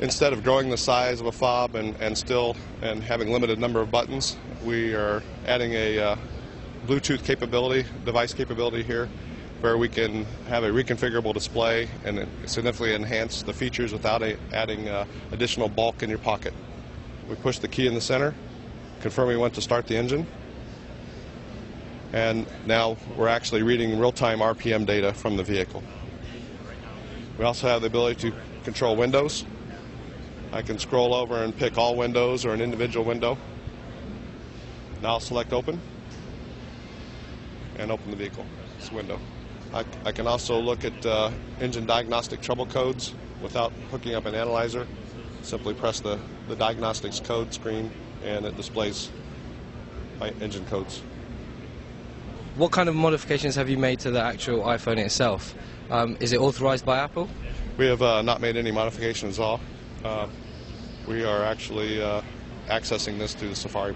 instead of growing the size of a fob and, and still and having limited number of buttons, we are adding a uh, Bluetooth capability, device capability here, where we can have a reconfigurable display and significantly enhance the features without a, adding uh, additional bulk in your pocket. We push the key in the center, confirm we want to start the engine, and now we're actually reading real-time RPM data from the vehicle. We also have the ability to control windows. I can scroll over and pick all windows or an individual window. Now I'll select open and open the vehicle, this window. I, I can also look at uh, engine diagnostic trouble codes without hooking up an analyzer. Simply press the, the diagnostics code screen and it displays my engine codes. What kind of modifications have you made to the actual iPhone itself? Um, is it authorized by Apple? We have uh, not made any modifications at all. Uh, we are actually uh, accessing this through the Safari